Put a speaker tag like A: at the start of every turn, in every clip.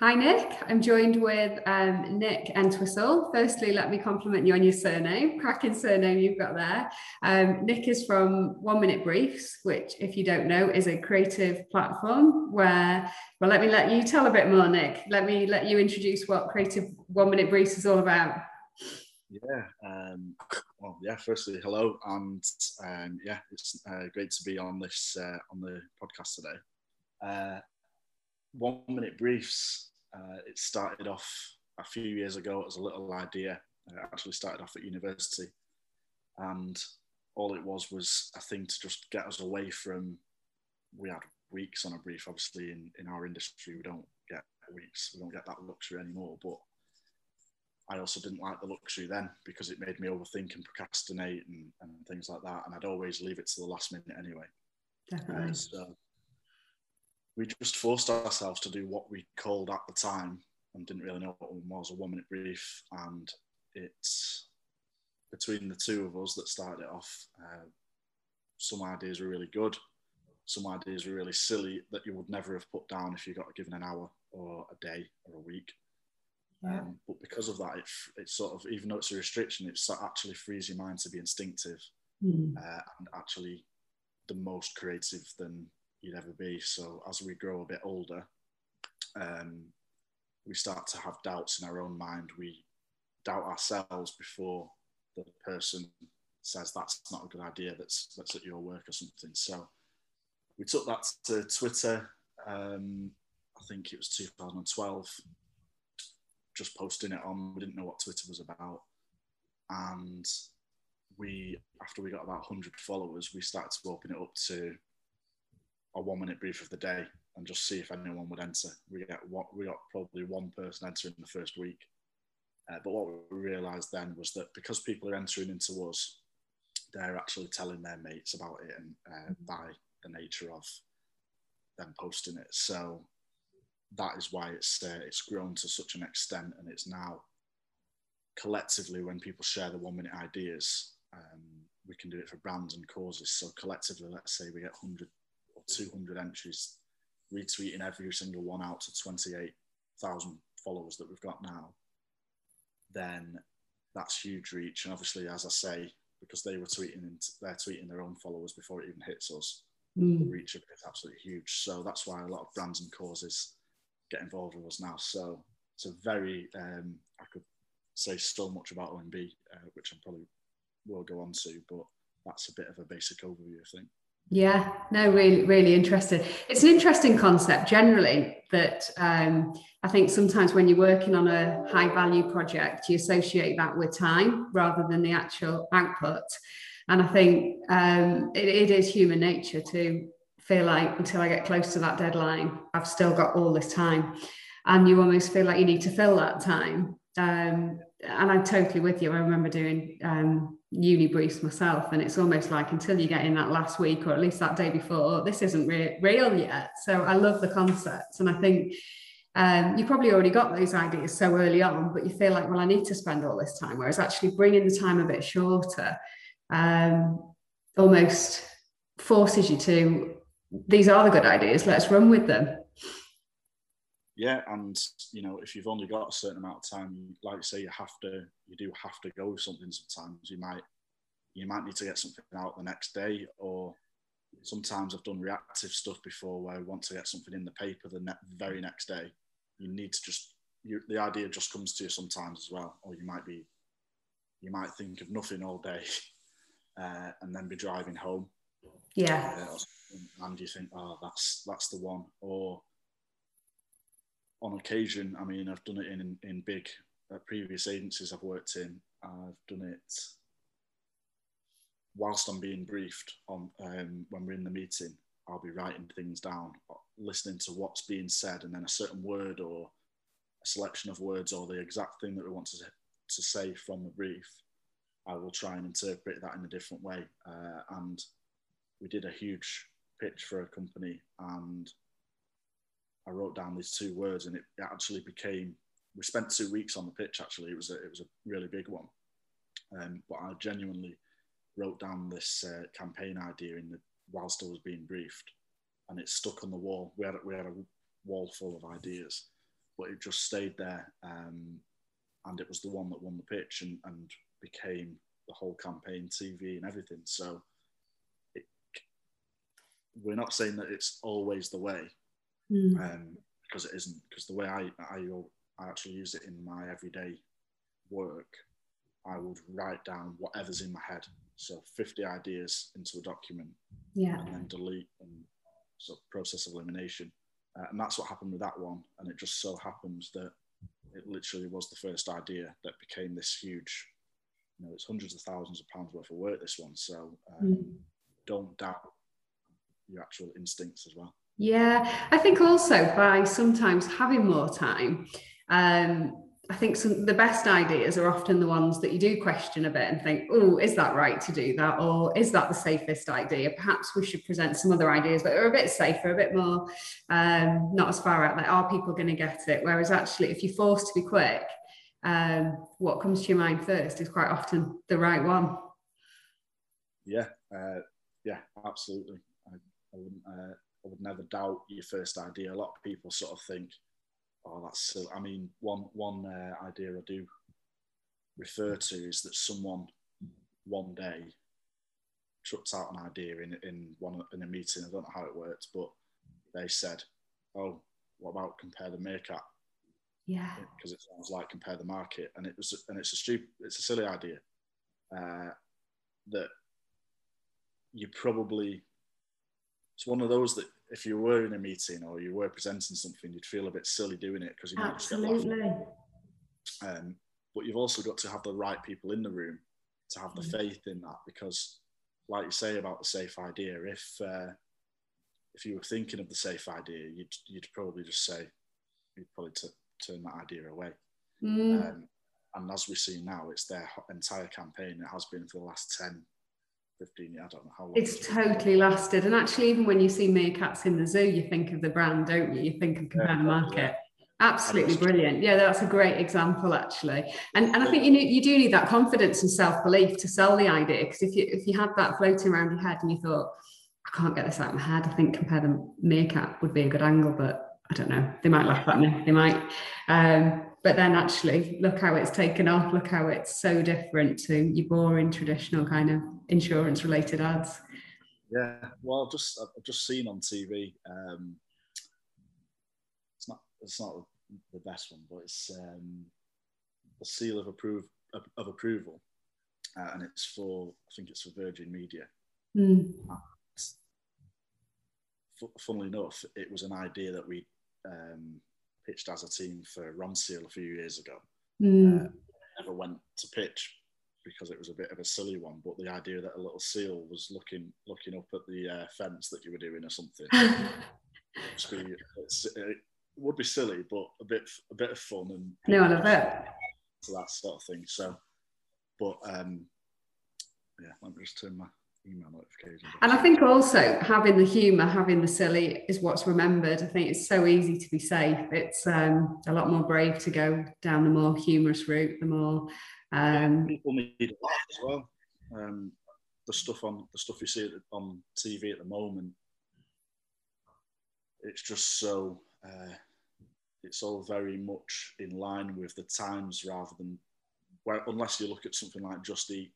A: Hi, Nick. I'm joined with um, Nick Entwistle. Firstly, let me compliment you on your surname. Cracking surname you've got there. Um, Nick is from One Minute Briefs, which, if you don't know, is a creative platform where, well, let me let you tell a bit more, Nick. Let me let you introduce what Creative One Minute Briefs is all about.
B: Yeah. Um, well, yeah. Firstly, hello, and um, yeah, it's uh, great to be on this uh, on the podcast today. Uh, one minute briefs uh, it started off a few years ago as a little idea. It actually started off at university, and all it was was a thing to just get us away from. We had weeks on a brief. Obviously, in in our industry, we don't get weeks. We don't get that luxury anymore. But I also didn't like the luxury then because it made me overthink and procrastinate and, and things like that. And I'd always leave it to the last minute anyway.
A: Definitely. Uh,
B: so we just forced ourselves to do what we called at the time and didn't really know what one was a one minute brief. And it's between the two of us that started it off. Uh, some ideas were really good, some ideas were really silly that you would never have put down if you got given an hour or a day or a week. Yeah. Um, but because of that, it, it's sort of, even though it's a restriction, it actually frees your mind to be instinctive mm. uh, and actually the most creative than you'd ever be. So as we grow a bit older, um, we start to have doubts in our own mind. We doubt ourselves before the person says that's not a good idea. That's that's at your work or something. So we took that to Twitter. Um, I think it was 2012. Just posting it on. We didn't know what Twitter was about, and we after we got about 100 followers, we started to open it up to a one minute brief of the day and just see if anyone would enter. We get what we got probably one person entering the first week. Uh, but what we realised then was that because people are entering into us, they're actually telling their mates about it, and uh, mm-hmm. by the nature of them posting it, so that is why it's uh, it's grown to such an extent, and it's now collectively when people share the one minute ideas, um, we can do it for brands and causes. So collectively, let's say we get 100 or 200 entries, retweeting every single one out to 28,000 followers that we've got now, then that's huge reach. And obviously, as I say, because they were tweeting, they're tweeting their own followers before it even hits us. Mm. The reach of it is absolutely huge. So that's why a lot of brands and causes get involved with us now. So it's a very, um, I could say so much about OMB, uh, which I probably will go on to, but that's a bit of a basic overview, I think.
A: Yeah, no, really, really interesting. It's an interesting concept generally that um, I think sometimes when you're working on a high value project, you associate that with time rather than the actual output. And I think um, it, it is human nature to feel like until I get close to that deadline, I've still got all this time. And you almost feel like you need to fill that time. Um, and I'm totally with you. I remember doing um, uni briefs myself and it's almost like until you get in that last week or at least that day before this isn't re- real yet. So i love the concept and i think um, you probably already got those ideas so early on but you feel like well i need to spend all this time whereas actually bringing the time a bit shorter um, almost forces you to these are the good ideas let's run with them
B: yeah, and you know, if you've only got a certain amount of time, like I say, you have to, you do have to go with something. Sometimes you might, you might need to get something out the next day, or sometimes I've done reactive stuff before where I want to get something in the paper the ne- very next day. You need to just, you, the idea just comes to you sometimes as well, or you might be, you might think of nothing all day, uh, and then be driving home.
A: Yeah.
B: Uh, and you think, oh, that's that's the one, or on occasion, I mean, I've done it in in big uh, previous agencies I've worked in. I've done it whilst I'm being briefed on um, when we're in the meeting. I'll be writing things down, listening to what's being said, and then a certain word or a selection of words or the exact thing that we want to to say from the brief. I will try and interpret that in a different way. Uh, and we did a huge pitch for a company, and I wrote down these two words, and it actually became. We spent two weeks on the pitch. Actually, it was a, it was a really big one, um, but I genuinely wrote down this uh, campaign idea in the whilst I was being briefed, and it stuck on the wall. We had we had a wall full of ideas, but it just stayed there. Um, and it was the one that won the pitch and, and became the whole campaign, TV and everything. So we're not saying that it's always the way, mm. um, because it isn't. Because the way I, I I actually use it in my everyday work, I would write down whatever's in my head. So 50 ideas into a document,
A: yeah,
B: and then delete and sort of process elimination. Uh, and that's what happened with that one. And it just so happens that it literally was the first idea that became this huge, you know, it's hundreds of thousands of pounds worth of work, this one. So um, mm. don't doubt your actual instincts as well.
A: Yeah, I think also by sometimes having more time, um, I think some the best ideas are often the ones that you do question a bit and think, oh, is that right to do that? Or is that the safest idea? Perhaps we should present some other ideas that are a bit safer, a bit more um, not as far out there. Are people going to get it? Whereas actually, if you're forced to be quick, um, what comes to your mind first is quite often the right one.
B: Yeah, uh, yeah, absolutely. I, I, wouldn't, uh, would never doubt your first idea. A lot of people sort of think, oh, that's so. I mean, one one uh, idea I do refer to is that someone one day chucked out an idea in in one in a meeting. I don't know how it worked, but they said, "Oh, what about compare the makeup?"
A: Yeah,
B: because it sounds like compare the market, and it was and it's a stupid, it's a silly idea uh, that you probably it's one of those that if you were in a meeting or you were presenting something, you'd feel a bit silly doing it because you might just get laughing. Um, but you've also got to have the right people in the room to have the mm. faith in that because, like you say about the safe idea, if uh, if you were thinking of the safe idea, you'd you'd probably just say you'd probably t- turn that idea away. Mm. Um, and as we see now, it's their entire campaign. It has been for the last 10, 15 years. I don't know how long.
A: It's, it's totally lasted. And actually, even when you see meerkats in the zoo, you think of the brand, don't you? You think of Compare yeah, Market. Yeah. Absolutely brilliant. Yeah, that's a great example, actually. And, and I think you need, you do need that confidence and self belief to sell the idea. Because if you if you had that floating around your head and you thought, I can't get this out of my head, I think compare the meerkat would be a good angle, but I don't know. They might laugh at me. They might. Um, but then actually look how it's taken off look how it's so different to your boring traditional kind of insurance related ads
B: yeah well i've just i've just seen on tv um it's not it's not the best one but it's um the seal of approve of, of approval uh, and it's for i think it's for virgin media
A: mm.
B: funnily enough it was an idea that we um pitched as a team for Ronseal a few years ago.
A: Mm. Uh,
B: never went to pitch because it was a bit of a silly one. But the idea that a little seal was looking looking up at the uh, fence that you were doing or something, be, it would be silly, but a bit a bit of fun and
A: no, I love.
B: To that sort of thing. So, but um, yeah, let me just turn my email notifications.
A: And I think also having the humour, having the silly is what's remembered. I think it's so easy to be safe. It's um, a lot more brave to go down the more humorous route, the more. Um,
B: People need a laugh as well. Um, the stuff on the stuff you see on TV at the moment, it's just so. Uh, it's all very much in line with the times rather than where unless you look at something like Just Eat,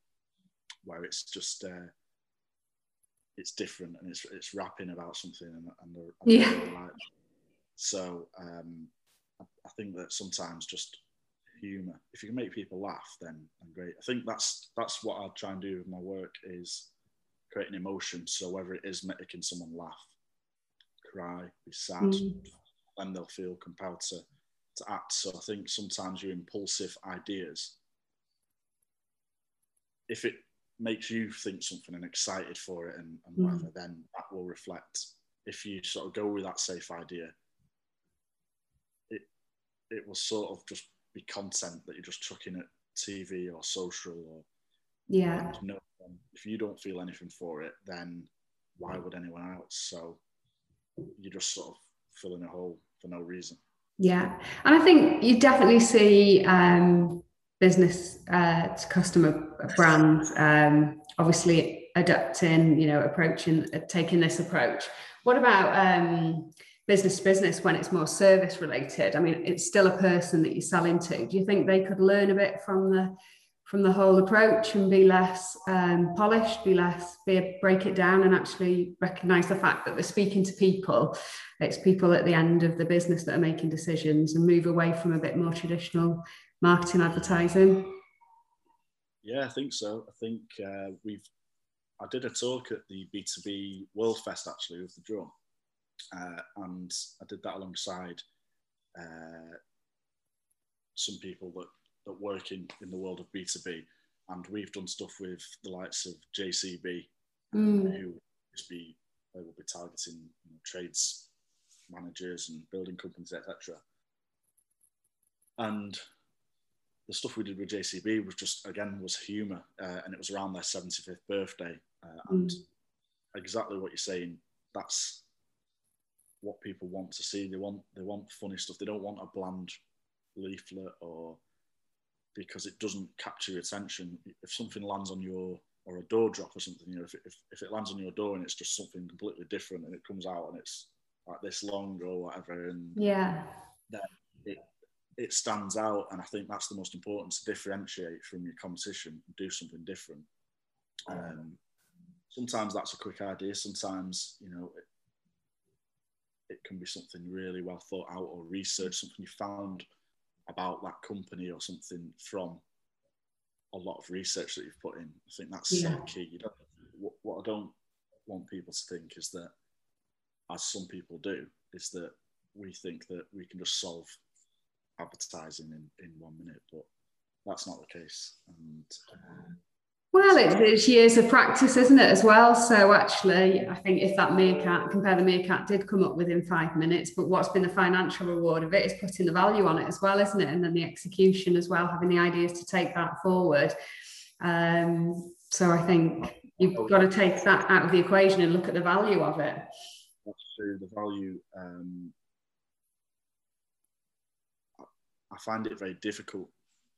B: where it's just uh, it's different and it's it's rapping about something and, and, and
A: yeah. Like
B: so um, I, I, think that sometimes just humor if you can make people laugh then, then great i think that's that's what i try and do with my work is creating emotion so whether it is making someone laugh cry be sad mm. then they'll feel compelled to to act so i think sometimes your impulsive ideas if it makes you think something and excited for it and, and mm. whatever, then that will reflect. If you sort of go with that safe idea, it it will sort of just be content that you're just chucking at TV or social or
A: yeah.
B: No, if you don't feel anything for it, then why would anyone else? So you're just sort of filling a hole for no reason.
A: Yeah, and I think you definitely see um, business uh, to customer brands um, obviously adapting you know approaching uh, taking this approach what about um, business to business when it's more service related. I mean, it's still a person that you sell into. Do you think they could learn a bit from the from the whole approach and be less um, polished, be less, be break it down and actually recognize the fact that they're speaking to people. It's people at the end of the business that are making decisions and move away from a bit more traditional marketing advertising.
B: Yeah, I think so. I think uh, we've. I did a talk at the B2B World Fest actually with the drum, uh, and I did that alongside uh, some people that that work in, in the world of B2B. And we've done stuff with the likes of JCB, mm. who be, they will be targeting you know, trades managers and building companies, etc. And the stuff we did with JCB was just again was humour, uh, and it was around their 75th birthday, uh, and mm. exactly what you're saying. That's what people want to see. They want they want funny stuff. They don't want a bland leaflet or because it doesn't capture your attention. If something lands on your or a door drop or something, you know, if it, if, if it lands on your door and it's just something completely different and it comes out and it's like this long or whatever, and
A: yeah,
B: then it it stands out. And I think that's the most important to differentiate from your competition, and do something different. Um, sometimes that's a quick idea. Sometimes you know it, it can be something really well thought out or research, something you found about that company or something from a lot of research that you've put in. I think that's yeah. key. You don't, what, what I don't want people to think is that, as some people do, is that we think that we can just solve advertising in, in one minute, but that's not the case. And uh,
A: well, it, it's years of practice, isn't it, as well? So actually, I think if that meerkat, compare the meerkat, did come up within five minutes, but what's been the financial reward of it is putting the value on it as well, isn't it? And then the execution as well, having the ideas to take that forward. Um, so I think you've got to take that out of the equation and look at the value of it.
B: That's true. The value. Um, I find it very difficult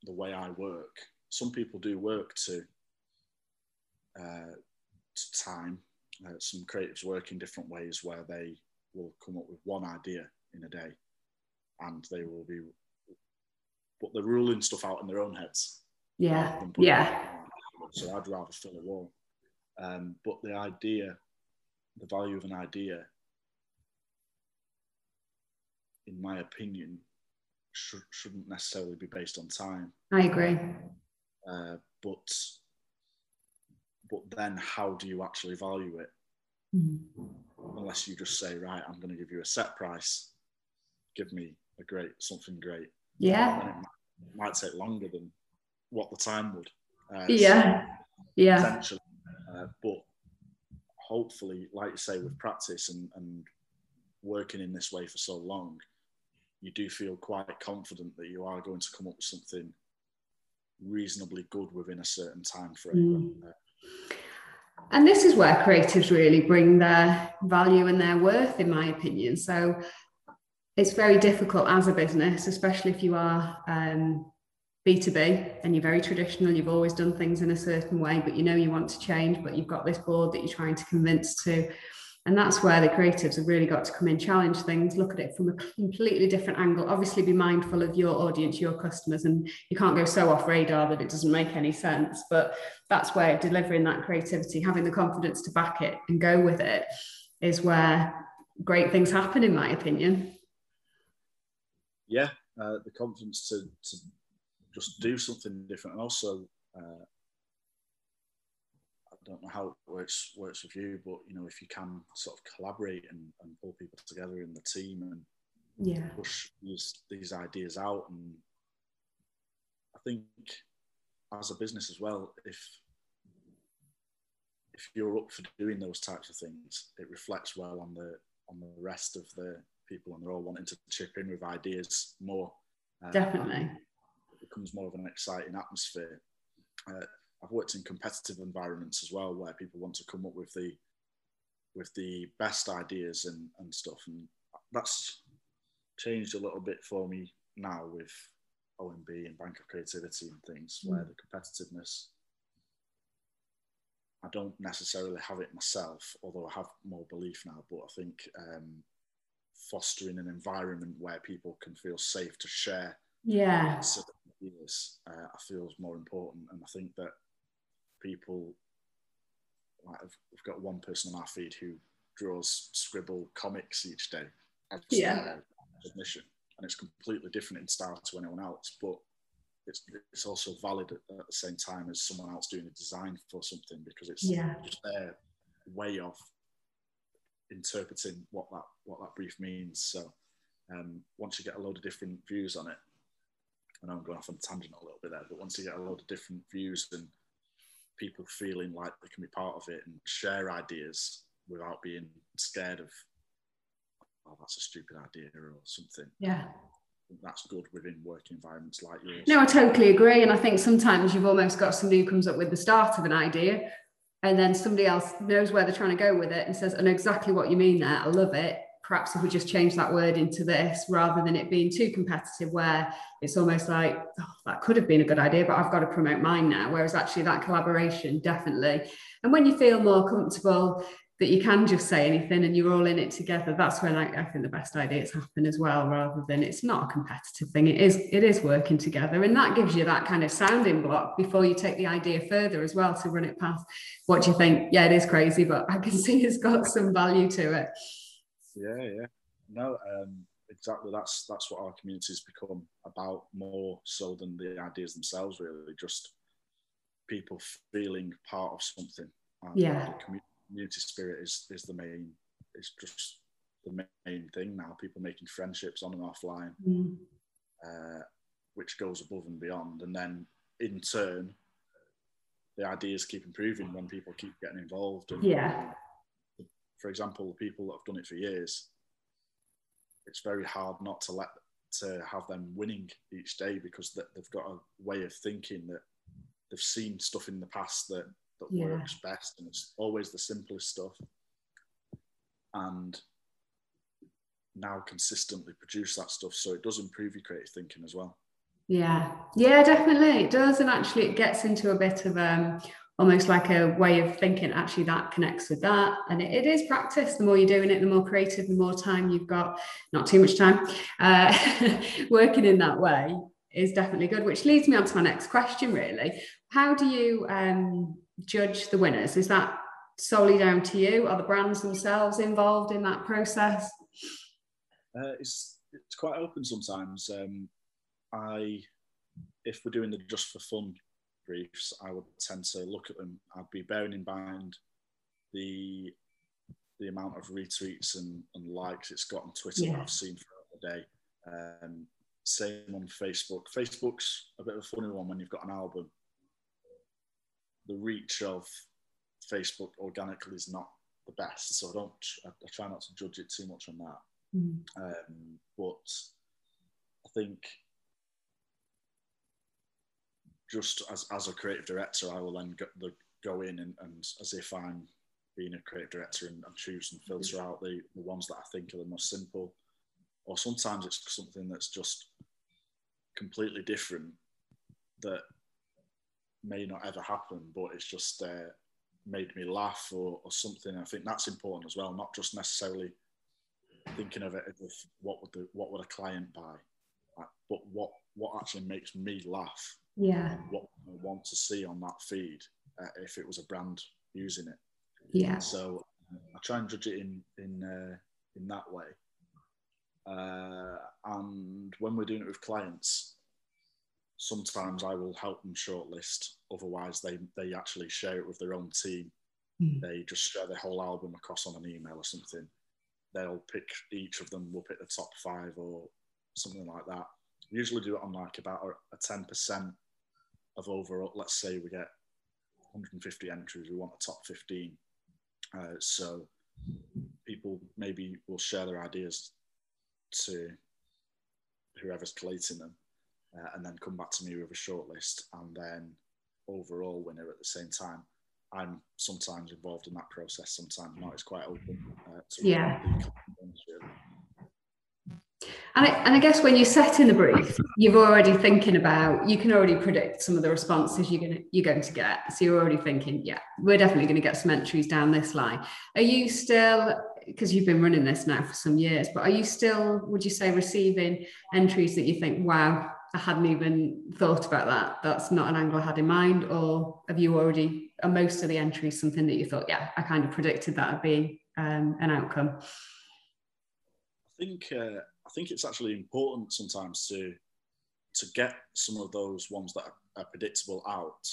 B: the way I work. Some people do work to uh, time. Uh, some creatives work in different ways where they will come up with one idea in a day and they will be, but they're ruling stuff out in their own heads.
A: Yeah. Yeah.
B: So I'd rather fill a wall. Um, but the idea, the value of an idea, in my opinion, should, shouldn't necessarily be based on time.
A: I agree.
B: Uh, but but then how do you actually value it?
A: Mm-hmm.
B: Unless you just say, right, I'm going to give you a set price, give me a great something great.
A: Yeah.
B: it might, it might, take longer than what the time would.
A: Uh, yeah. So yeah.
B: Essentially, uh, but hopefully, like you say, with practice and, and working in this way for so long, you do feel quite confident that you are going to come up with something reasonably good within a certain time frame. Mm.
A: And this is where creatives really bring their value and their worth, in my opinion. So it's very difficult as a business, especially if you are um, B2B and you're very traditional, you've always done things in a certain way, but you know you want to change, but you've got this board that you're trying to convince to and that's where the creatives have really got to come in, challenge things, look at it from a completely different angle. Obviously, be mindful of your audience, your customers, and you can't go so off radar that it doesn't make any sense. But that's where delivering that creativity, having the confidence to back it and go with it, is where great things happen, in my opinion.
B: Yeah, uh, the confidence to, to just do something different, and also uh, don't know how it works works with you, but you know, if you can sort of collaborate and, and pull people together in the team and
A: yeah.
B: push these these ideas out, and I think as a business as well, if if you're up for doing those types of things, it reflects well on the on the rest of the people, and they're all wanting to chip in with ideas more.
A: Uh, Definitely,
B: it becomes more of an exciting atmosphere. Uh, I've worked in competitive environments as well, where people want to come up with the with the best ideas and, and stuff, and that's changed a little bit for me now with OMB and Bank of Creativity and things, mm. where the competitiveness I don't necessarily have it myself, although I have more belief now. But I think um, fostering an environment where people can feel safe to share
A: yeah
B: ideas uh, I feel is more important and I think that people like we've got one person on our feed who draws scribble comics each day
A: yeah
B: submission and it's completely different in style to anyone else but it's, it's also valid at, at the same time as someone else doing a design for something because it's
A: yeah.
B: just their way of interpreting what that what that brief means. So um, once you get a load of different views on it, I know I'm going off on a tangent a little bit there, but once you get a load of different views and people feeling like they can be part of it and share ideas without being scared of, oh, that's a stupid idea or something.
A: Yeah.
B: That's good within work environments like yours.
A: No, I totally agree. And I think sometimes you've almost got somebody who comes up with the start of an idea and then somebody else knows where they're trying to go with it and says, I know exactly what you mean there. I love it. Perhaps if we just change that word into this rather than it being too competitive, where it's almost like, oh, that could have been a good idea, but I've got to promote mine now. Whereas actually, that collaboration definitely. And when you feel more comfortable that you can just say anything and you're all in it together that's when I, I, think the best ideas happen as well rather than it's not a competitive thing it is it is working together and that gives you that kind of sounding block before you take the idea further as well to run it past what do you think yeah it is crazy but i can see it's got some value to it
B: yeah yeah no um exactly that's that's what our communities become about more so than the ideas themselves really just people feeling part of something
A: yeah
B: community spirit is is the main It's just the main thing now. People making friendships on and offline,
A: mm.
B: uh, which goes above and beyond, and then in turn, the ideas keep improving when people keep getting involved. And,
A: yeah.
B: For example, the people that have done it for years, it's very hard not to let to have them winning each day because they've got a way of thinking that they've seen stuff in the past that that yeah. works best, and it's always the simplest stuff. And now consistently produce that stuff, so it does improve your creative thinking as well.
A: Yeah, yeah, definitely it does, and actually it gets into a bit of um, almost like a way of thinking. Actually, that connects with that, and it, it is practice. The more you're doing it, the more creative, the more time you've got. Not too much time uh, working in that way is definitely good. Which leads me on to my next question. Really, how do you um, judge the winners? Is that solely down to you? Are the brands themselves involved in that process?
B: Uh, it's it's quite open sometimes. Um, I, if we're doing the just for fun briefs, I would tend to look at them. I'd be bearing in mind the the amount of retweets and, and likes it's got on Twitter yeah. that I've seen throughout the day. Um, same on Facebook. Facebook's a bit of a funny one when you've got an album the reach of Facebook organically is not the best. So I don't, I, I try not to judge it too much on that.
A: Mm.
B: Um, but I think just as, as a creative director, I will then go, the, go in and, and as if I'm being a creative director and, and choose and filter out the, the ones that I think are the most simple. Or sometimes it's something that's just completely different that may not ever happen, but it's just uh, made me laugh or, or something. I think that's important as well, not just necessarily thinking of it as what would the what would a client buy, like, but what what actually makes me laugh.
A: Yeah.
B: What I want to see on that feed uh, if it was a brand using it.
A: Yeah.
B: So I try and judge it in in uh, in that way. Uh, and when we're doing it with clients, sometimes I will help them shortlist. Otherwise, they they actually share it with their own team.
A: Mm.
B: They just share their whole album across on an email or something. They'll pick each of them. Will pick the top five or something like that. Usually do it on like about a ten percent of overall. Let's say we get 150 entries. We want a top 15. Uh, so people maybe will share their ideas to whoever's collating them uh, and then come back to me with a short list and then overall winner at the same time. I'm sometimes involved in that process, sometimes not. It's quite open. Uh,
A: yeah. And I, and I guess when you're setting the brief, you're already thinking about, you can already predict some of the responses you're going to, you're going to get. So you're already thinking, yeah, we're definitely going to get some entries down this line. Are you still because you've been running this now for some years, but are you still, would you say, receiving entries that you think, wow, I hadn't even thought about that. That's not an angle I had in mind. Or have you already, are most of the entries something that you thought, yeah, I kind of predicted that would be um, an outcome?
B: I think uh, I think it's actually important sometimes to to get some of those ones that are, are predictable out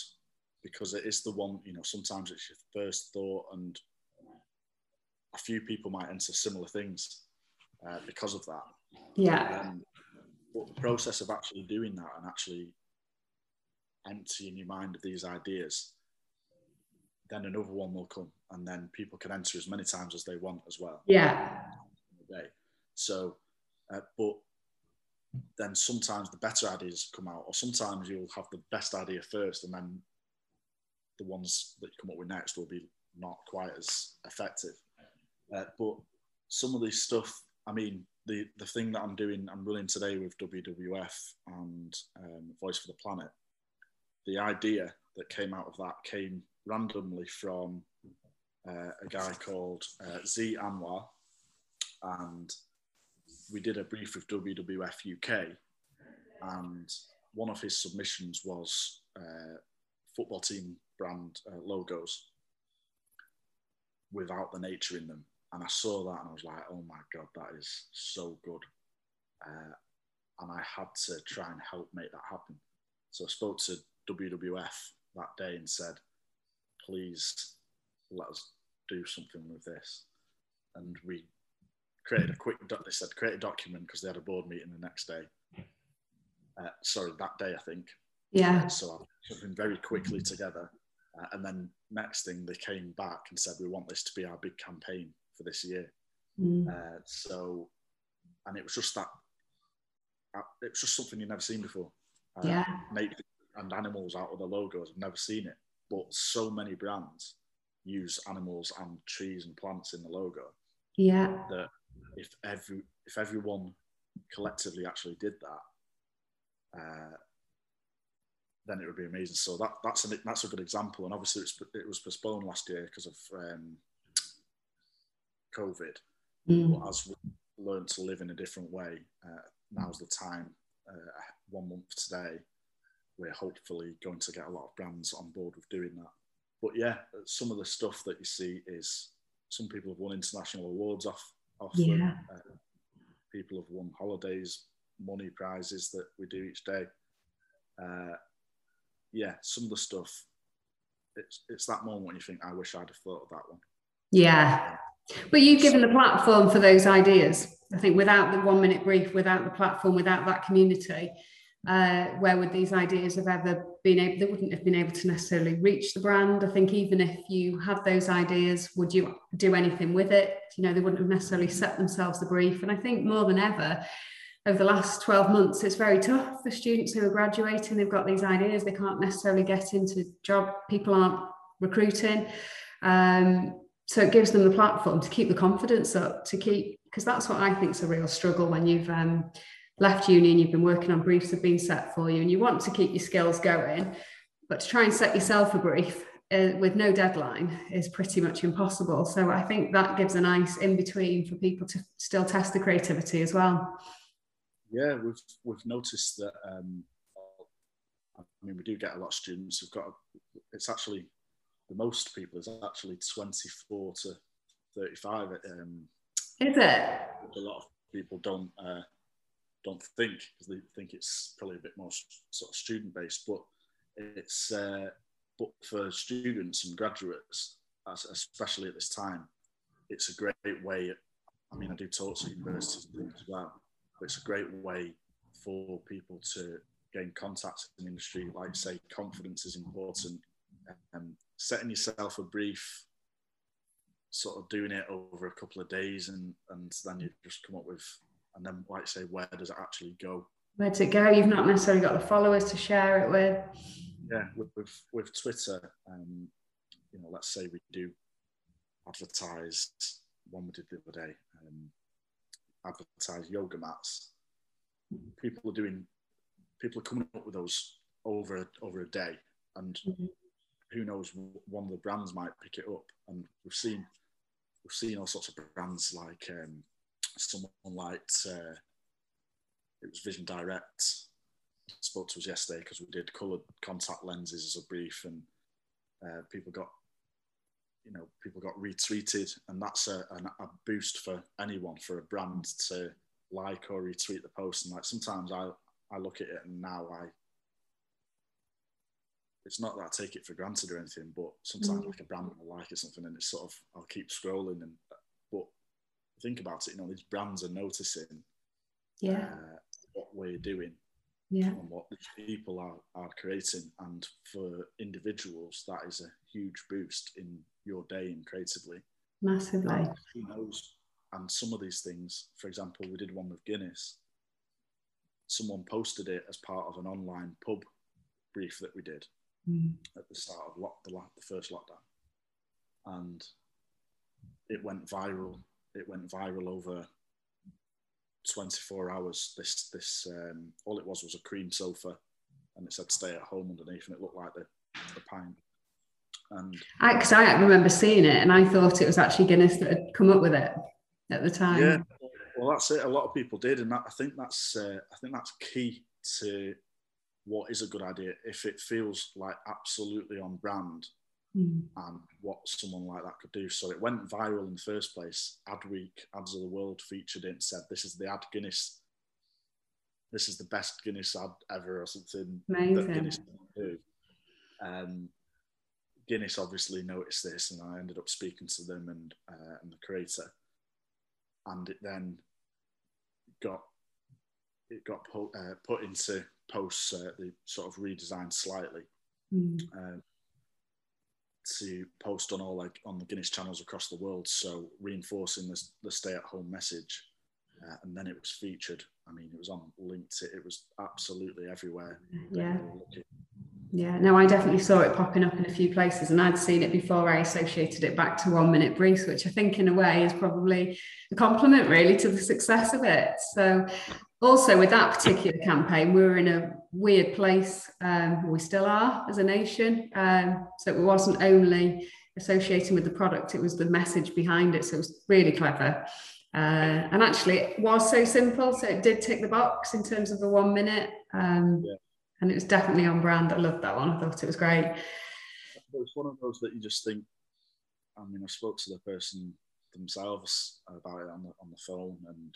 B: because it is the one you know sometimes it's your first thought and a few people might enter similar things uh, because of that.
A: Yeah.
B: Um, but the process of actually doing that and actually emptying your mind of these ideas, then another one will come, and then people can enter as many times as they want as well.
A: Yeah.
B: So, uh, but then sometimes the better ideas come out, or sometimes you'll have the best idea first, and then the ones that you come up with next will be not quite as effective. Uh, but some of this stuff, I mean, the the thing that I'm doing, I'm running today with WWF and um, Voice for the Planet. The idea that came out of that came randomly from uh, a guy called uh, Z Anwar, and we did a brief with WWF UK, and one of his submissions was uh, football team brand uh, logos without the nature in them and I saw that and I was like, oh my god, that is so good. Uh, and I had to try and help make that happen. So I spoke to WWF that day and said, please let us do something with this. And we created a quick, they said, create a document because they had a board meeting the next day. Uh, sorry, that day, I think.
A: Yeah.
B: So I put something very quickly together. Uh, and then next thing they came back and said, we want this to be our big campaign for this year. Mm. Uh, so, and it was just that, uh, it was just something you've never seen before.
A: Uh, yeah.
B: Nature and animals out of the logos. I've never seen it, but so many brands use animals and trees and plants in the logo.
A: Yeah.
B: That if every if everyone collectively actually did that, uh, then it would be amazing. So that that's a that's a good example. And obviously, it was postponed last year because of um, COVID. Mm. But as we learn to live in a different way, uh, now's the time. Uh, one month today, we're hopefully going to get a lot of brands on board with doing that. But yeah, some of the stuff that you see is some people have won international awards off off
A: yeah. Uh,
B: people have won holidays, money prizes that we do each day. Uh, yeah, some of the stuff. It's it's that moment when you think, I wish I'd have thought of that one.
A: Yeah, but you've given the platform for those ideas. I think without the one minute brief, without the platform, without that community, uh, where would these ideas have ever been able, they wouldn't have been able to necessarily reach the brand. I think even if you had those ideas, would you do anything with it? You know, they wouldn't have necessarily set themselves the brief. And I think more than ever, over the last 12 months, it's very tough for students who are graduating. They've got these ideas, they can't necessarily get into job, people aren't recruiting. Um, so it gives them the platform to keep the confidence up to keep because that's what i think is a real struggle when you've um, left uni and you've been working on briefs have been set for you and you want to keep your skills going but to try and set yourself a brief uh, with no deadline is pretty much impossible so i think that gives a nice in between for people to still test the creativity as well
B: yeah we've we've noticed that um, i mean we do get a lot of students who've got it's actually the most people is actually 24 to 35. Um,
A: is it? A
B: lot of people don't uh, don't think because they think it's probably a bit more sort of student based, but it's uh, but for students and graduates, especially at this time, it's a great way. I mean, I do talks at universities as well, but it's a great way for people to gain contacts in industry. Like say, confidence is important. Um, setting yourself a brief, sort of doing it over a couple of days, and and then you just come up with, and then like say, where does it actually go?
A: Where does it go? You've not necessarily got the followers to share it with.
B: Yeah, with with, with Twitter, um, you know, let's say we do advertise one we did the other day, um, advertise yoga mats. People are doing, people are coming up with those over over a day, and mm-hmm who knows, one of the brands might pick it up. And we've seen we've seen all sorts of brands like um, someone like uh, it was Vision Direct spoke to us yesterday because we did coloured contact lenses as a brief, and uh, people got you know people got retweeted, and that's a, a, a boost for anyone for a brand to like or retweet the post. And like sometimes I I look at it and now I it's not that I take it for granted or anything, but sometimes mm. like a brand will like it something and it's sort of I'll keep scrolling and but think about it, you know, these brands are noticing
A: yeah uh,
B: what we're doing
A: yeah.
B: and what these people are, are creating. And for individuals, that is a huge boost in your day and creatively.
A: Massively. And
B: who knows? And some of these things, for example, we did one with Guinness. Someone posted it as part of an online pub brief that we did
A: mm.
B: at the start of lock, the, the first lockdown. And it went viral. It went viral over 24 hours. This this um, all it was was a cream sofa, and it said "stay at home" underneath, and it looked like the the pine. And
A: because I, I, remember seeing it, and I thought it was actually Guinness that had come up with it at the time.
B: Yeah, well, that's it. A lot of people did, and that, I think that's uh, I think that's key to what is a good idea. If it feels like absolutely on brand,
A: mm.
B: and what someone like that could do. So it went viral in the first place. Adweek, Ads of the World featured it and said, This is the ad Guinness. This is the best Guinness ad ever, or something
A: Amazing.
B: that Guinness can do. Um, Guinness obviously noticed this, and I ended up speaking to them and uh, and the creator, and it then got it got put, uh, put into posts. Uh, they sort of redesigned slightly.
A: Mm.
B: Um, to post on all like on the Guinness channels across the world. So reinforcing the, the stay at home message. Uh, and then it was featured. I mean, it was on LinkedIn. It was absolutely everywhere.
A: Yeah. Yeah, no, I definitely saw it popping up in a few places, and I'd seen it before I associated it back to one minute briefs, which I think, in a way, is probably a compliment really to the success of it. So, also with that particular campaign, we were in a weird place. Um, we still are as a nation. Um, so it wasn't only associating with the product, it was the message behind it. So it was really clever. Uh, and actually, it was so simple. So it did tick the box in terms of the one minute. Um, yeah. And it was definitely on brand. I loved that one. I thought it was great.
B: It's one of those that you just think, I mean, I spoke to the person themselves about it on the, on the phone and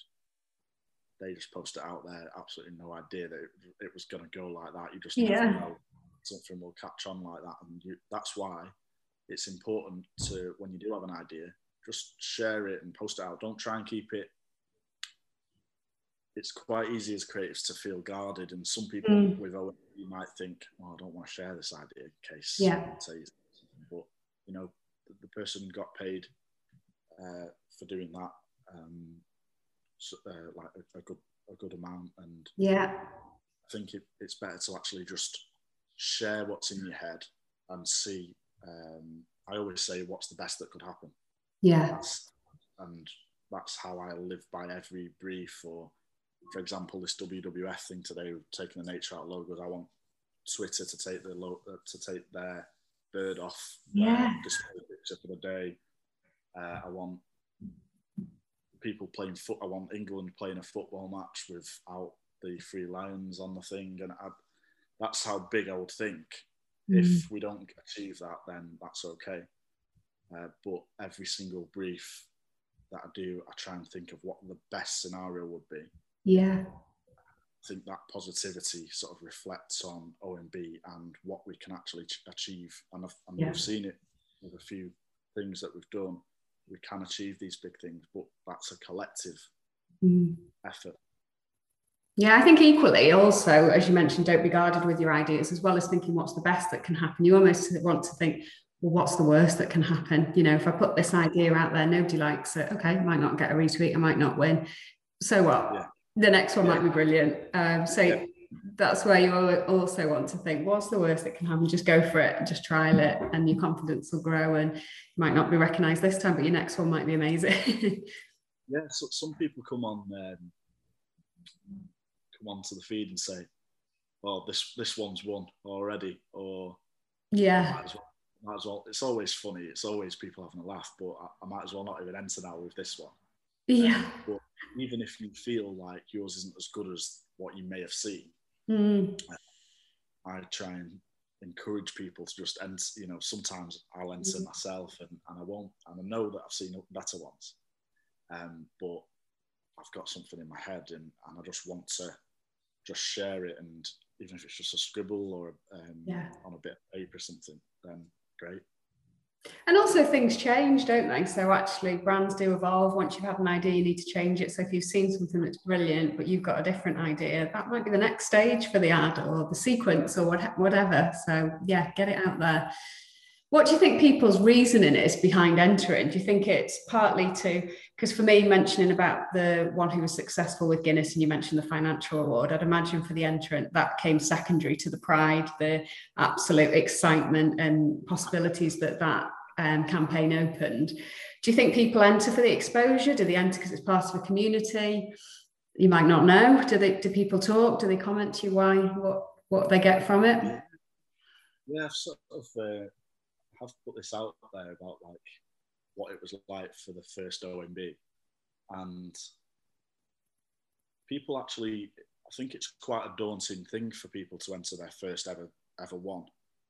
B: they just post it out there. Absolutely no idea that it, it was going to go like that. You just
A: yeah.
B: know something will catch on like that, and you, that's why it's important to when you do have an idea, just share it and post it out. Don't try and keep it. It's quite easy as creatives to feel guarded, and some people mm. with OMB might think, "Oh, I don't want to share this idea in case
A: yeah.
B: But you know, the, the person got paid uh, for doing that. Um, uh, like a, a, good a good amount. And
A: yeah.
B: I think it, it's better to actually just share what's in your head and see um, i always say what's the best that could happen.
A: Yeah.
B: That's, and that's how i live by every brief or for example this wwf thing today taking the nature out logos. I want twitter to take the lo- uh, to take their bird off
A: yeah.
B: display picture for the day. Uh, i want people playing foot. I want England playing a football match without the three lions on the thing, and I, that's how big I would think. Mm. If we don't achieve that, then that's okay. Uh, but every single brief that I do, I try and think of what the best scenario would be.
A: Yeah.
B: I think that positivity sort of reflects on OMB and what we can actually achieve. And, and yeah. we've seen it with a few things that we've done we can achieve these big things, but that's a collective
A: mm.
B: effort.
A: Yeah, I think equally also, as you mentioned, don't be guarded with your ideas, as well as thinking what's the best that can happen. You almost want to think, well, what's the worst that can happen? You know, if I put this idea out there, nobody likes it. Okay, I might not get a retweet, I might not win. So what? Yeah. The next one yeah. might be brilliant. Um, so yeah that's where you also want to think what's the worst that can happen just go for it just trial it and your confidence will grow and you might not be recognized this time but your next one might be amazing
B: yeah so some people come on um, come on to the feed and say oh this this one's won already or
A: yeah
B: well might as well. It's always funny. It's always people having a laugh, but I, I might as well not even enter now with this one.
A: Yeah.
B: But even if you feel like yours isn't as good as what you may have seen,
A: Mm.
B: I try and encourage people to just enter. You know, sometimes I'll enter
A: Mhm.
B: myself, and, and I won't, and I know that I've seen better ones, um, but I've got something in my head, and, and I just want to just share it, and even if it's just a scribble or um,
A: Yeah.
B: on a bit of paper or something, then great.
A: And also things change, don't they? So actually brands do evolve. Once you've had an idea, you need to change it. So if you've seen something that's brilliant, but you've got a different idea, that might be the next stage for the ad or the sequence or what, whatever. So yeah, get it out there. What do you think people's reasoning is behind entering? Do you think it's partly to, because for me, mentioning about the one who was successful with Guinness and you mentioned the financial award, I'd imagine for the entrant that came secondary to the pride, the absolute excitement and possibilities that that um, campaign opened. Do you think people enter for the exposure? Do they enter because it's part of a community? You might not know. Do they? Do people talk? Do they comment to you why what what they get from it?
B: Yeah, I've sort of uh, have put this out there about like what it was like for the first OMB, and people actually, I think it's quite a daunting thing for people to enter their first ever ever one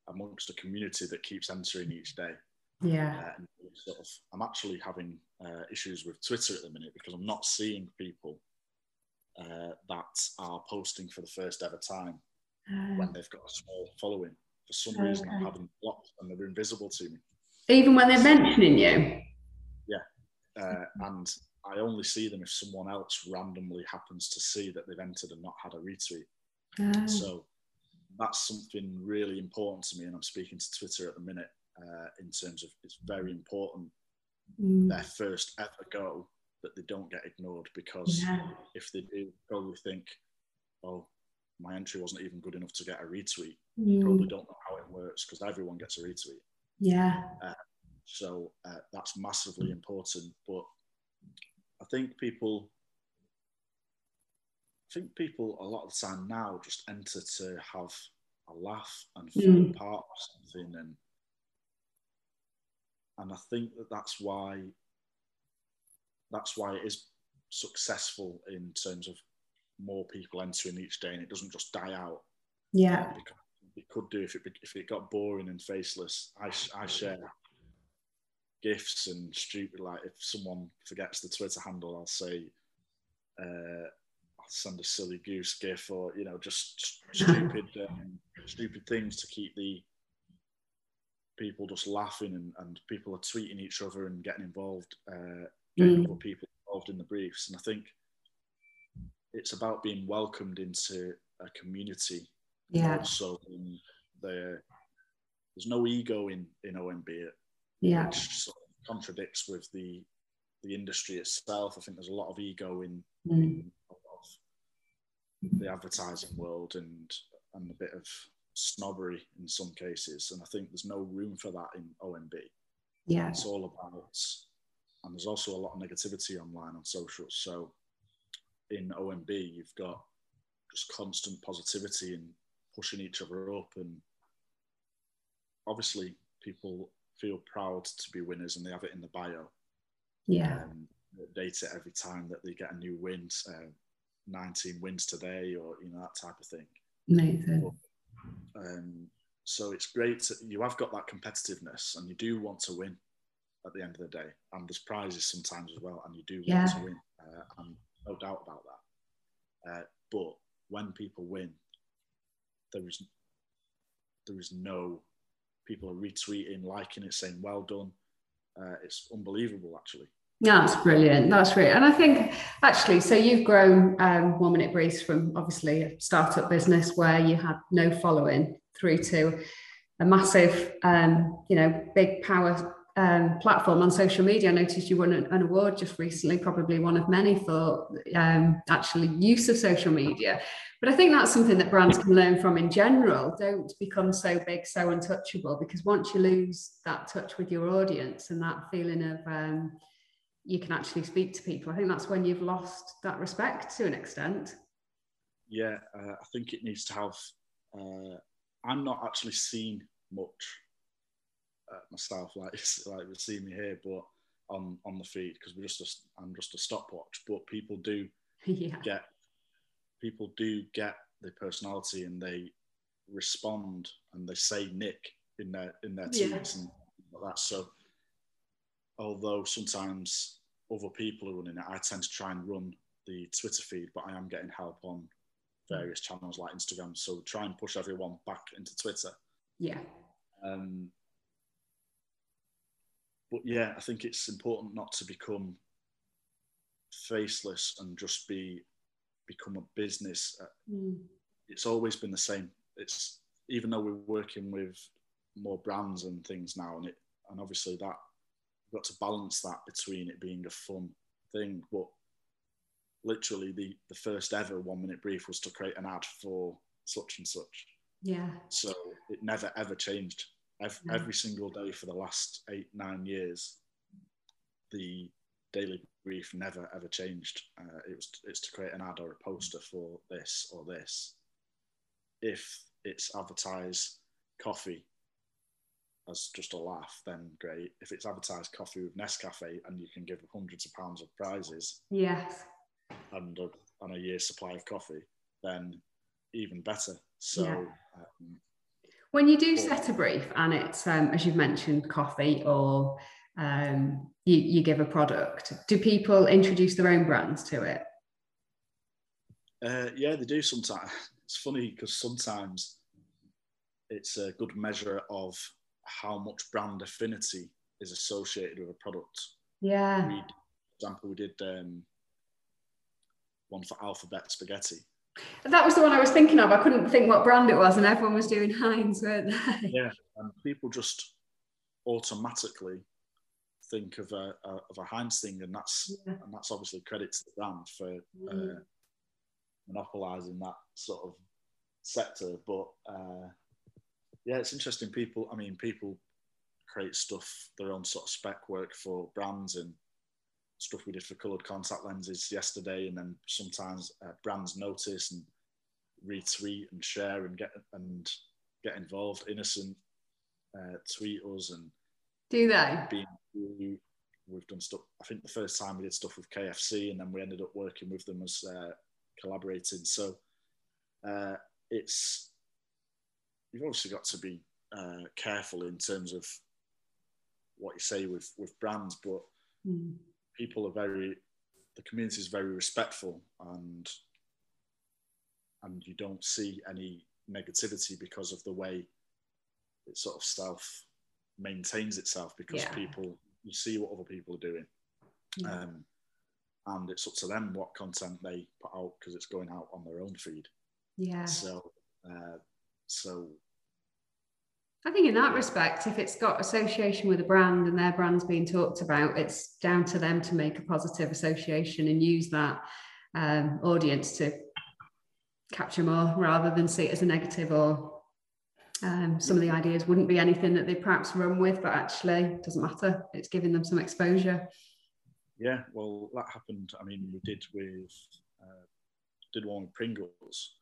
B: amongst a community that keeps entering each day.
A: Yeah.
B: Uh, sort of, I'm actually having uh, issues with Twitter at the minute because I'm not seeing people uh, that are posting for the first ever time when they've got a small following. For some reason, I'm having blocked and they're invisible to me.
A: Even when they're mentioning you. Yeah.
B: Uh, and I only see them if someone else randomly happens to see that they've entered and not had a retweet.
A: Ah,
B: So that's something really important to me. And I'm speaking to Twitter at the minute uh, in terms of it's very important
A: mm,
B: their first ever go that they don't get ignored because
A: yeah.
B: if they do, probably think, oh, my entry wasn't even good enough to get a retweet.
A: Mm,
B: Probably don't know how it works because everyone gets a retweet.
A: yeah.
B: So uh, that's massively important. But I think people, I think people a lot of the time now just enter to have a laugh and feel
A: Mm.
B: part of something, and and I think that that's why that's why it is successful in terms of more people entering each day, and it doesn't just die out.
A: Yeah.
B: Because it could do if it if it got boring and faceless. I I share gifts and stupid like if someone forgets the Twitter handle, I'll say uh, I'll send a silly goose gif or you know just stupid um, stupid things to keep the people just laughing and, and people are tweeting each other and getting involved, uh, getting
A: Mm.
B: other people involved in the briefs. And I think it's about being welcomed into a community
A: Yeah.
B: in there's no ego in in OMB
A: Yeah.
B: which sort of contradicts with the the industry itself. I think there's a lot of ego in,
A: Mm.
B: in the advertising world and and a bit of snobbery in some cases. And I think there's no room for that in OMB.
A: Yeah.
B: It's all about, and there's also a lot of negativity online on socials. So in OMB, you've got just constant positivity and pushing each other up. And obviously, people feel proud to be winners and they have it in the bio.
A: Yeah.
B: Um, they date every time that they get a new win, uh, 19 wins today, or you know that type of thing.
A: Amazing.
B: Um, so it's great. To, you have got that competitiveness, and you do want to win at the end of the day. And there's prizes sometimes as well, and you do
A: Yeah.
B: want to win. Uh, and no doubt about that. Uh, but when people win, there is there is no people are retweeting, liking it, saying "well done." Uh, it's unbelievable, actually.
A: That's brilliant. That's great. And I think actually, so you've grown um, One Minute Briefs from obviously a startup business where you had no following through to a massive, um, you know, big power um, platform on social media. I noticed you won an, an award just recently, probably one of many for um, actually use of social media. But I think that's something that brands can learn from in general. Don't become so big, so untouchable, because once you lose that touch with your audience and that feeling of um, you can actually speak to people, I think that's when you've lost that respect to an extent.
B: Yeah, uh, I think it needs to have. Uh, I'm not actually seen much uh, myself, like like we see me here, but on on the feed because we're just a, I'm just a stopwatch. But people do
A: yeah.
B: get people do get the personality and they respond and they say Nick in their in their tweets yeah. and like that. So although sometimes other people are running it, I tend to try and run the Twitter feed, but I am getting help on various channels like Instagram. So try and push everyone back into Twitter.
A: Yeah.
B: Um, but yeah, I think it's important not to become faceless and just be become a business. Mm. It's always been the same. It's even though we're working with more brands and things now, and it and obviously that got to balance that between it being a fun thing, but literally the the first ever one minute brief was to create an ad for such and such.
A: Yeah.
B: So it never ever changed. Every, yeah. every single day for the last eight nine years, the daily brief never ever changed. Uh, it was it's to create an ad or a poster for this or this. If it's advertise coffee as just a laugh, then great. If it's advertised coffee with Nescafe and you can give hundreds of pounds of prizes,
A: yes,
B: and a, and a year's supply of coffee, then even better. So. Yeah. Um,
A: when you do set a brief and it's, um, as you've mentioned, coffee or um, you, you give a product, do people introduce their own brands to it?
B: Uh, yeah, they do sometimes. It's funny because sometimes it's a good measure of how much brand affinity is associated with a product.
A: Yeah.
B: We, for example, we did um, one for Alphabet Spaghetti.
A: That was the one I was thinking of. I couldn't think what brand it was, and everyone was doing Heinz, weren't they?
B: Yeah, and people just automatically think of a, a of a Heinz thing, and that's yeah. and that's obviously credit to the brand for mm. uh, monopolizing that sort of sector. But uh, yeah, it's interesting. People, I mean, people create stuff, their own sort of spec work for brands and stuff we did for coloured contact lenses yesterday, and then sometimes uh, brands notice and retweet and share and get and get involved. Innocent uh, tweet us and
A: do they?
B: Being, we've done stuff. I think the first time we did stuff with KFC, and then we ended up working with them as uh, collaborating. So uh, it's you've obviously got to be uh, careful in terms of what you say with with brands, but mm. people are very the community is very respectful and and you don't see any negativity because of the way it sort of self maintains itself because yeah. people you see what other people are doing yeah. um, and it's up to them what content they put out because it's going out on their own feed
A: yeah
B: so uh, so
A: I think in that respect, if it's got association with a brand and their brand's being talked about, it's down to them to make a positive association and use that um, audience to capture more rather than see it as a negative or um, some of the ideas wouldn't be anything that they perhaps run with, but actually it doesn't matter. It's giving them some exposure.
B: Yeah, well, that happened. I mean, we did with uh, did one with Pringles,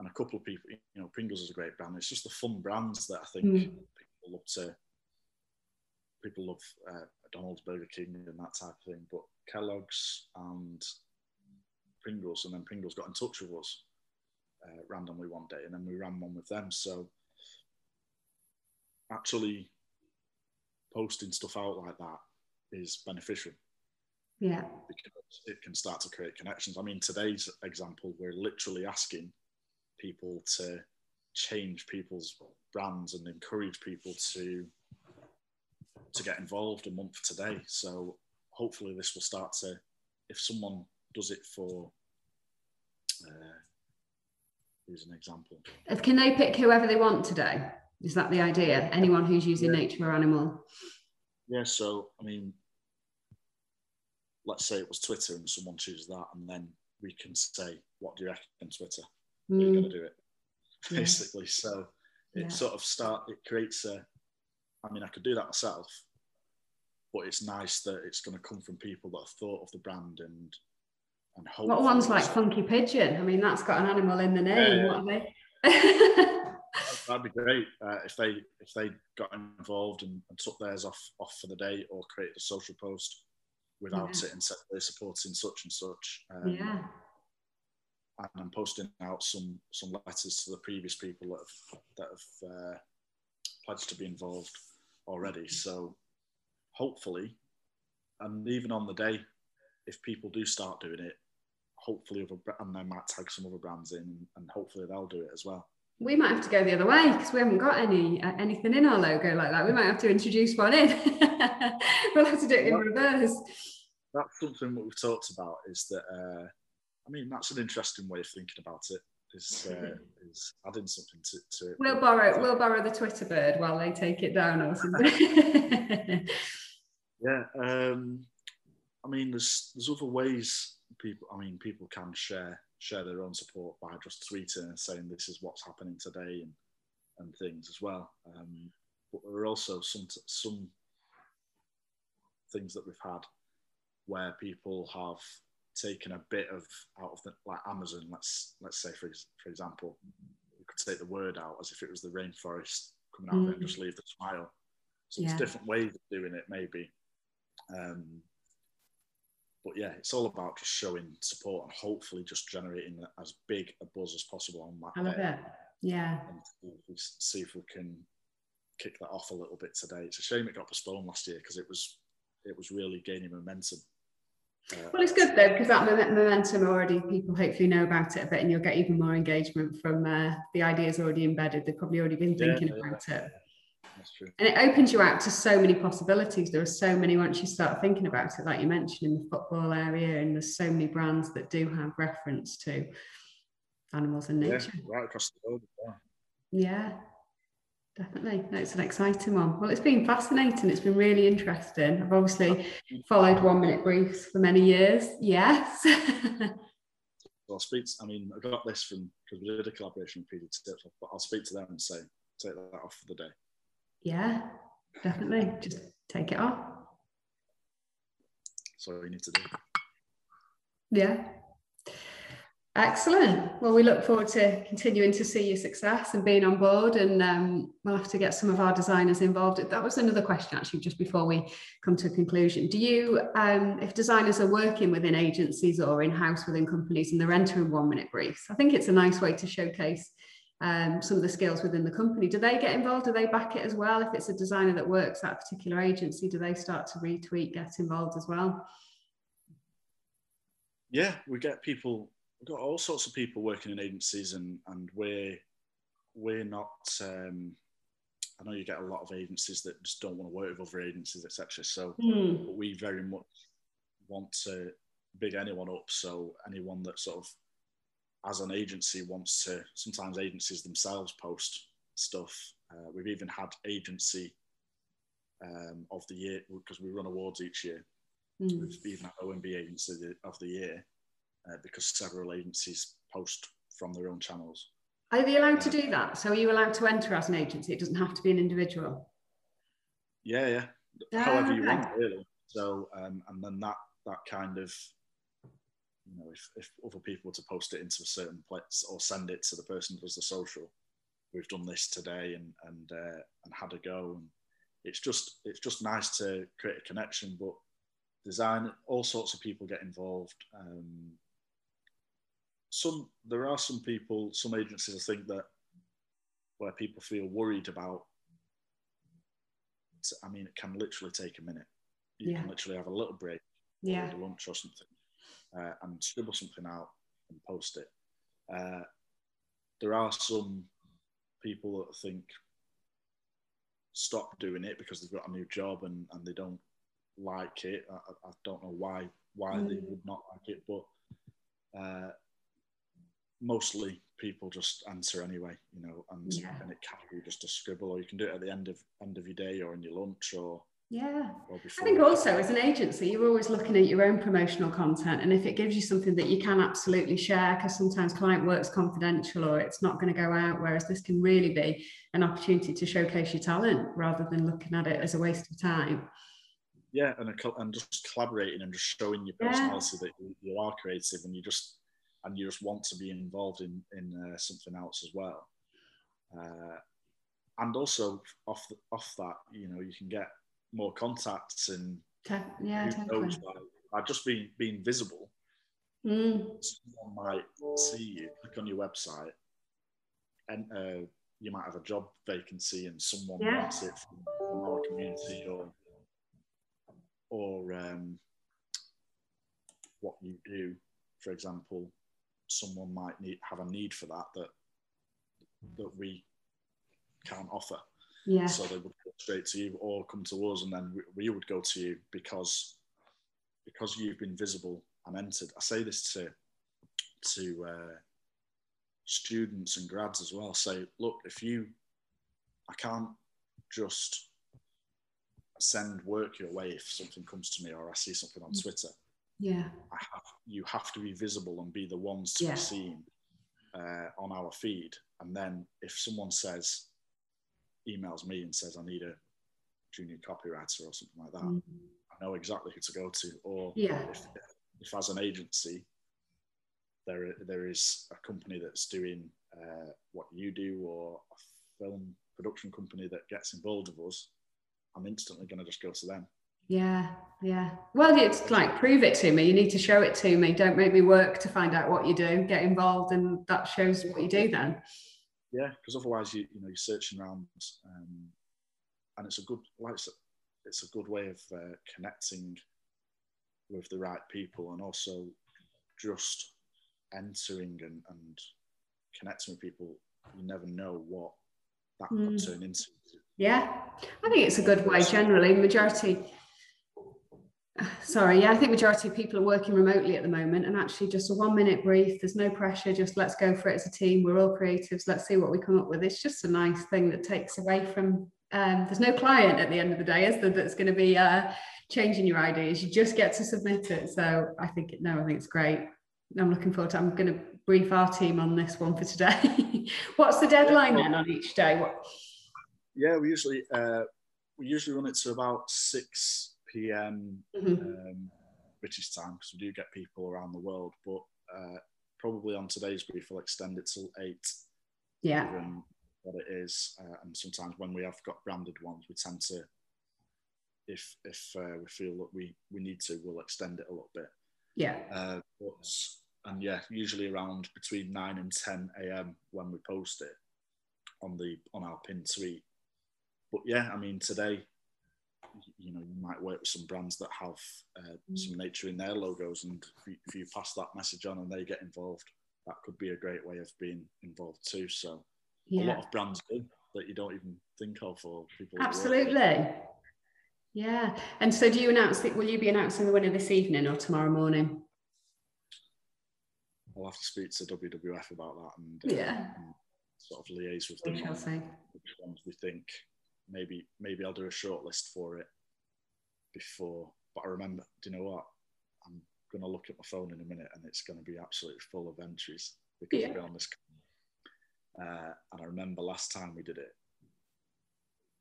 B: and a couple of people. You know, Pringles is a great brand. It's just the fun brands that I think mm. people love to. People love uh, McDonald's, Burger King, and that type of thing. But Kellogg's and Pringles, and then Pringles got in touch with us uh, randomly one day, and then we ran one with them. So actually posting stuff out like that is beneficial.
A: Yeah.
B: Because it can start to create connections. I mean, today's example, we're literally asking people to change people's brands and encourage people to to get involved a month today. So hopefully this will start to, if someone does it for, uh, here's an example.
A: Uh, can they pick whoever they want today? Is that the idea? Anyone who's using yeah. nature or animal?
B: Yeah, so I mean, let's say it was Twitter and someone chooses that, and then we can say, What do you reckon, Twitter? Mm. You're going to do it, basically. So it yeah. sort of start, it creates a, I mean, I could do that myself, but it's nice that it's going to come from people that have thought of the brand and and hope.
A: What one's like Funky Pigeon? I mean, that's got an animal in the name. What are they?
B: that'd be great uh, if they if they got involved and, and, took theirs off off for the day or created a social post without yeah. it and said they're supporting such and such.
A: Um, yeah.
B: And I'm posting out some some letters to the previous people that have that have uh, pledged to be involved already. So hopefully, and even on the day, if people do start doing it, hopefully other and they might tag some other brands in, and hopefully they'll do it as well.
A: We might have to go the other way because we haven't got any uh, anything in our logo like that. We might have to introduce one in. we'll have to do it in reverse.
B: That's something that we've talked about. Is that uh, I mean that's an interesting way of thinking about it. Is uh, is adding something to, to it.
A: We'll borrow we'll borrow the Twitter bird while they take it down or something.
B: yeah, um, I mean there's there's other ways people i mean people can share share their own support by just tweeting and saying this is what's happening today and and things as well um, but there are also some some things that we've had where people have taken a bit of out of the like amazon let's let's say for, for example you could take the word out as if it was the rainforest coming out mm. and just leave the smile so yeah. there's different ways of doing it maybe um, but yeah, it's all about just showing support and hopefully just generating as big a buzz as possible on that.
A: I love day. it. Yeah.
B: And see if we can kick that off a little bit today. It's a shame it got postponed last year because it was it was really gaining momentum.
A: Well, it's good though because that momentum already people hopefully know about it a bit, and you'll get even more engagement from uh, the ideas already embedded. They've probably already been thinking yeah, about yeah. it. That's true. And it opens you out to so many possibilities. There are so many once you start thinking about it, like you mentioned in the football area, and there's so many brands that do have reference to animals and nature.
B: Yeah, right across the world.
A: Yeah. Definitely. It's an exciting one. Well, it's been fascinating. It's been really interesting. I've obviously followed one minute briefs for many years. Yes.
B: I'll speak. To, I mean, I got this from because we did a collaboration with PG Tips, but I'll speak to them and say, take that off for the day.
A: Yeah, definitely. Just take it off.
B: So we need to do.
A: Yeah. Excellent. Well, we look forward to continuing to see your success and being on board, and um, we'll have to get some of our designers involved. That was another question, actually, just before we come to a conclusion. Do you, um, if designers are working within agencies or in house within companies and they're entering one minute briefs, I think it's a nice way to showcase um, some of the skills within the company. Do they get involved? Do they back it as well? If it's a designer that works at a particular agency, do they start to retweet, get involved as well?
B: Yeah, we get people. We've got all sorts of people working in agencies, and and we're we're not. Um, I know you get a lot of agencies that just don't want to work with other agencies, etc. So mm. we very much want to big anyone up. So anyone that sort of as an agency wants to sometimes agencies themselves post stuff uh, we've even had agency um, of the year because we run awards each year mm. we've even had omb agency of the year uh, because several agencies post from their own channels
A: are you allowed to uh, do that so are you allowed to enter as an agency it doesn't have to be an individual
B: yeah yeah ah, however you want really so um, and then that that kind of you know, if, if other people were to post it into a certain place or send it to the person who does the social, we've done this today and and uh, and had a go. And it's just it's just nice to create a connection. But design, all sorts of people get involved. Um, some there are some people, some agencies I think that where people feel worried about. I mean, it can literally take a minute. You yeah. can literally have a little break,
A: yeah,
B: lunch or something, uh, and scribble something out and post it. Uh, there are some people that think stop doing it because they've got a new job and, and they don't like it. I, I don't know why why mm. they would not like it, but uh, mostly people just answer anyway, you know, and, yeah. and it can be just a scribble, or you can do it at the end of end of your day or in your lunch or
A: yeah. I think also as an agency, you're always looking at your own promotional content. And if it gives you something that you can absolutely share, because sometimes client work's confidential or it's not going to go out, whereas this can really be an opportunity to showcase your talent rather than looking at it as a waste of time.
B: Yeah, and, a, and just collaborating and just showing your personality yeah. that you, you, are creative and you just and you just want to be involved in in uh, something else as well. Uh, and also off the, off that, you know, you can get more contacts and
A: yeah, totally. knows, like,
B: just being being visible.
A: Mm.
B: Someone might see you, click on your website, and uh, you might have a job vacancy, and someone yeah. wants it from, from our community, or or um, what you do. For example, someone might need have a need for that that that we can't offer.
A: Yeah.
B: So they would go straight to you or come to us, and then we, we would go to you because because you've been visible and entered. I say this to to uh, students and grads as well. Say, look, if you, I can't just send work your way if something comes to me or I see something on mm. Twitter.
A: Yeah.
B: Have, you have to be visible and be the ones to yeah. be seen uh, on our feed. And then if someone says, emails me and says, I need a junior copywriter or something like that, mm-hmm. I know exactly who to go to. Or
A: yeah.
B: if, if as an agency, there, there is a company that's doing uh, what you do or a film production company that gets involved with us, I'm instantly going to just go to them.
A: Yeah, yeah. Well, it's like prove it to me. You need to show it to me. Don't make me work to find out what you do. Get involved, and that shows what you do. Then.
B: Yeah, because otherwise, you you know, you're searching around, um, and it's a good like it's a good way of uh, connecting with the right people, and also just entering and, and connecting with people. You never know what that mm. could turn into.
A: Yeah, I think it's a good way generally. Majority sorry yeah i think majority of people are working remotely at the moment and actually just a one minute brief there's no pressure just let's go for it as a team we're all creatives let's see what we come up with. It's just a nice thing that takes away from um, there's no client at the end of the day is there that's going to be uh, changing your ideas you just get to submit it so i think no i think it's great. I'm looking forward to i'm going to brief our team on this one for today. What's the deadline then on each day? What
B: yeah we usually uh, we usually run it to about six p.m. Mm-hmm. Um, British time because we do get people around the world. But uh, probably on today's brief, we'll extend it till eight.
A: Yeah.
B: what it is, uh, and sometimes when we have got branded ones, we tend to, if if uh, we feel that we we need to, we'll extend it a little bit.
A: Yeah.
B: Uh, but and yeah, usually around between nine and ten a.m. when we post it on the on our pinned tweet. But yeah, I mean today you know you might work with some brands that have uh, mm. some nature in their logos and if you, if you, pass that message on and they get involved that could be a great way of being involved too so yeah. a lot of brands do that you don't even think of for people
A: absolutely yeah and so do you announce it will you be announcing the winner this evening or tomorrow morning
B: I'll have to speak to WWF about that and,
A: uh, yeah.
B: and sort of liaise with them we shall see. which ones we think maybe maybe I'll do a short list for it before. But I remember, do you know what? I'm going to look at my phone in a minute, and it's going to be absolutely full of entries because yeah. on this. Uh, and I remember last time we did it,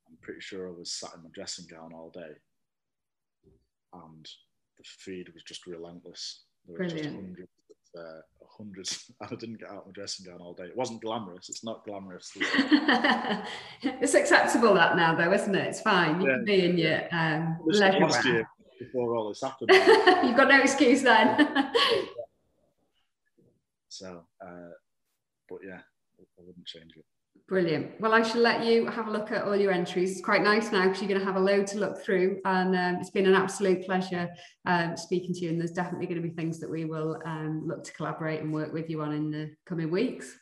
B: I'm pretty sure I was sat in my dressing gown all day, and the feed was just relentless. There were Brilliant. just hundreds uh, hundreds and I didn't get out of my dressing gown all day. It wasn't glamorous. It's not glamorous.
A: it's acceptable that now though, isn't it? It's fine. You yeah. can be in your um, last year
B: before all this happened.
A: You've got no excuse then.
B: so, uh, but yeah, I wouldn't change it.
A: Brilliant. Well, I shall let you have a look at all your entries. It's quite nice now because you're going to have a load to look through. And um, it's been an absolute pleasure um, speaking to you. And there's definitely going to be things that we will um, look to collaborate and work with you on in the coming weeks.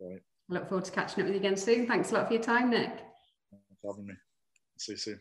B: Right.
A: I look forward to catching up with you again soon. Thanks a lot for your time, Nick.
B: Thanks for having me. See you soon.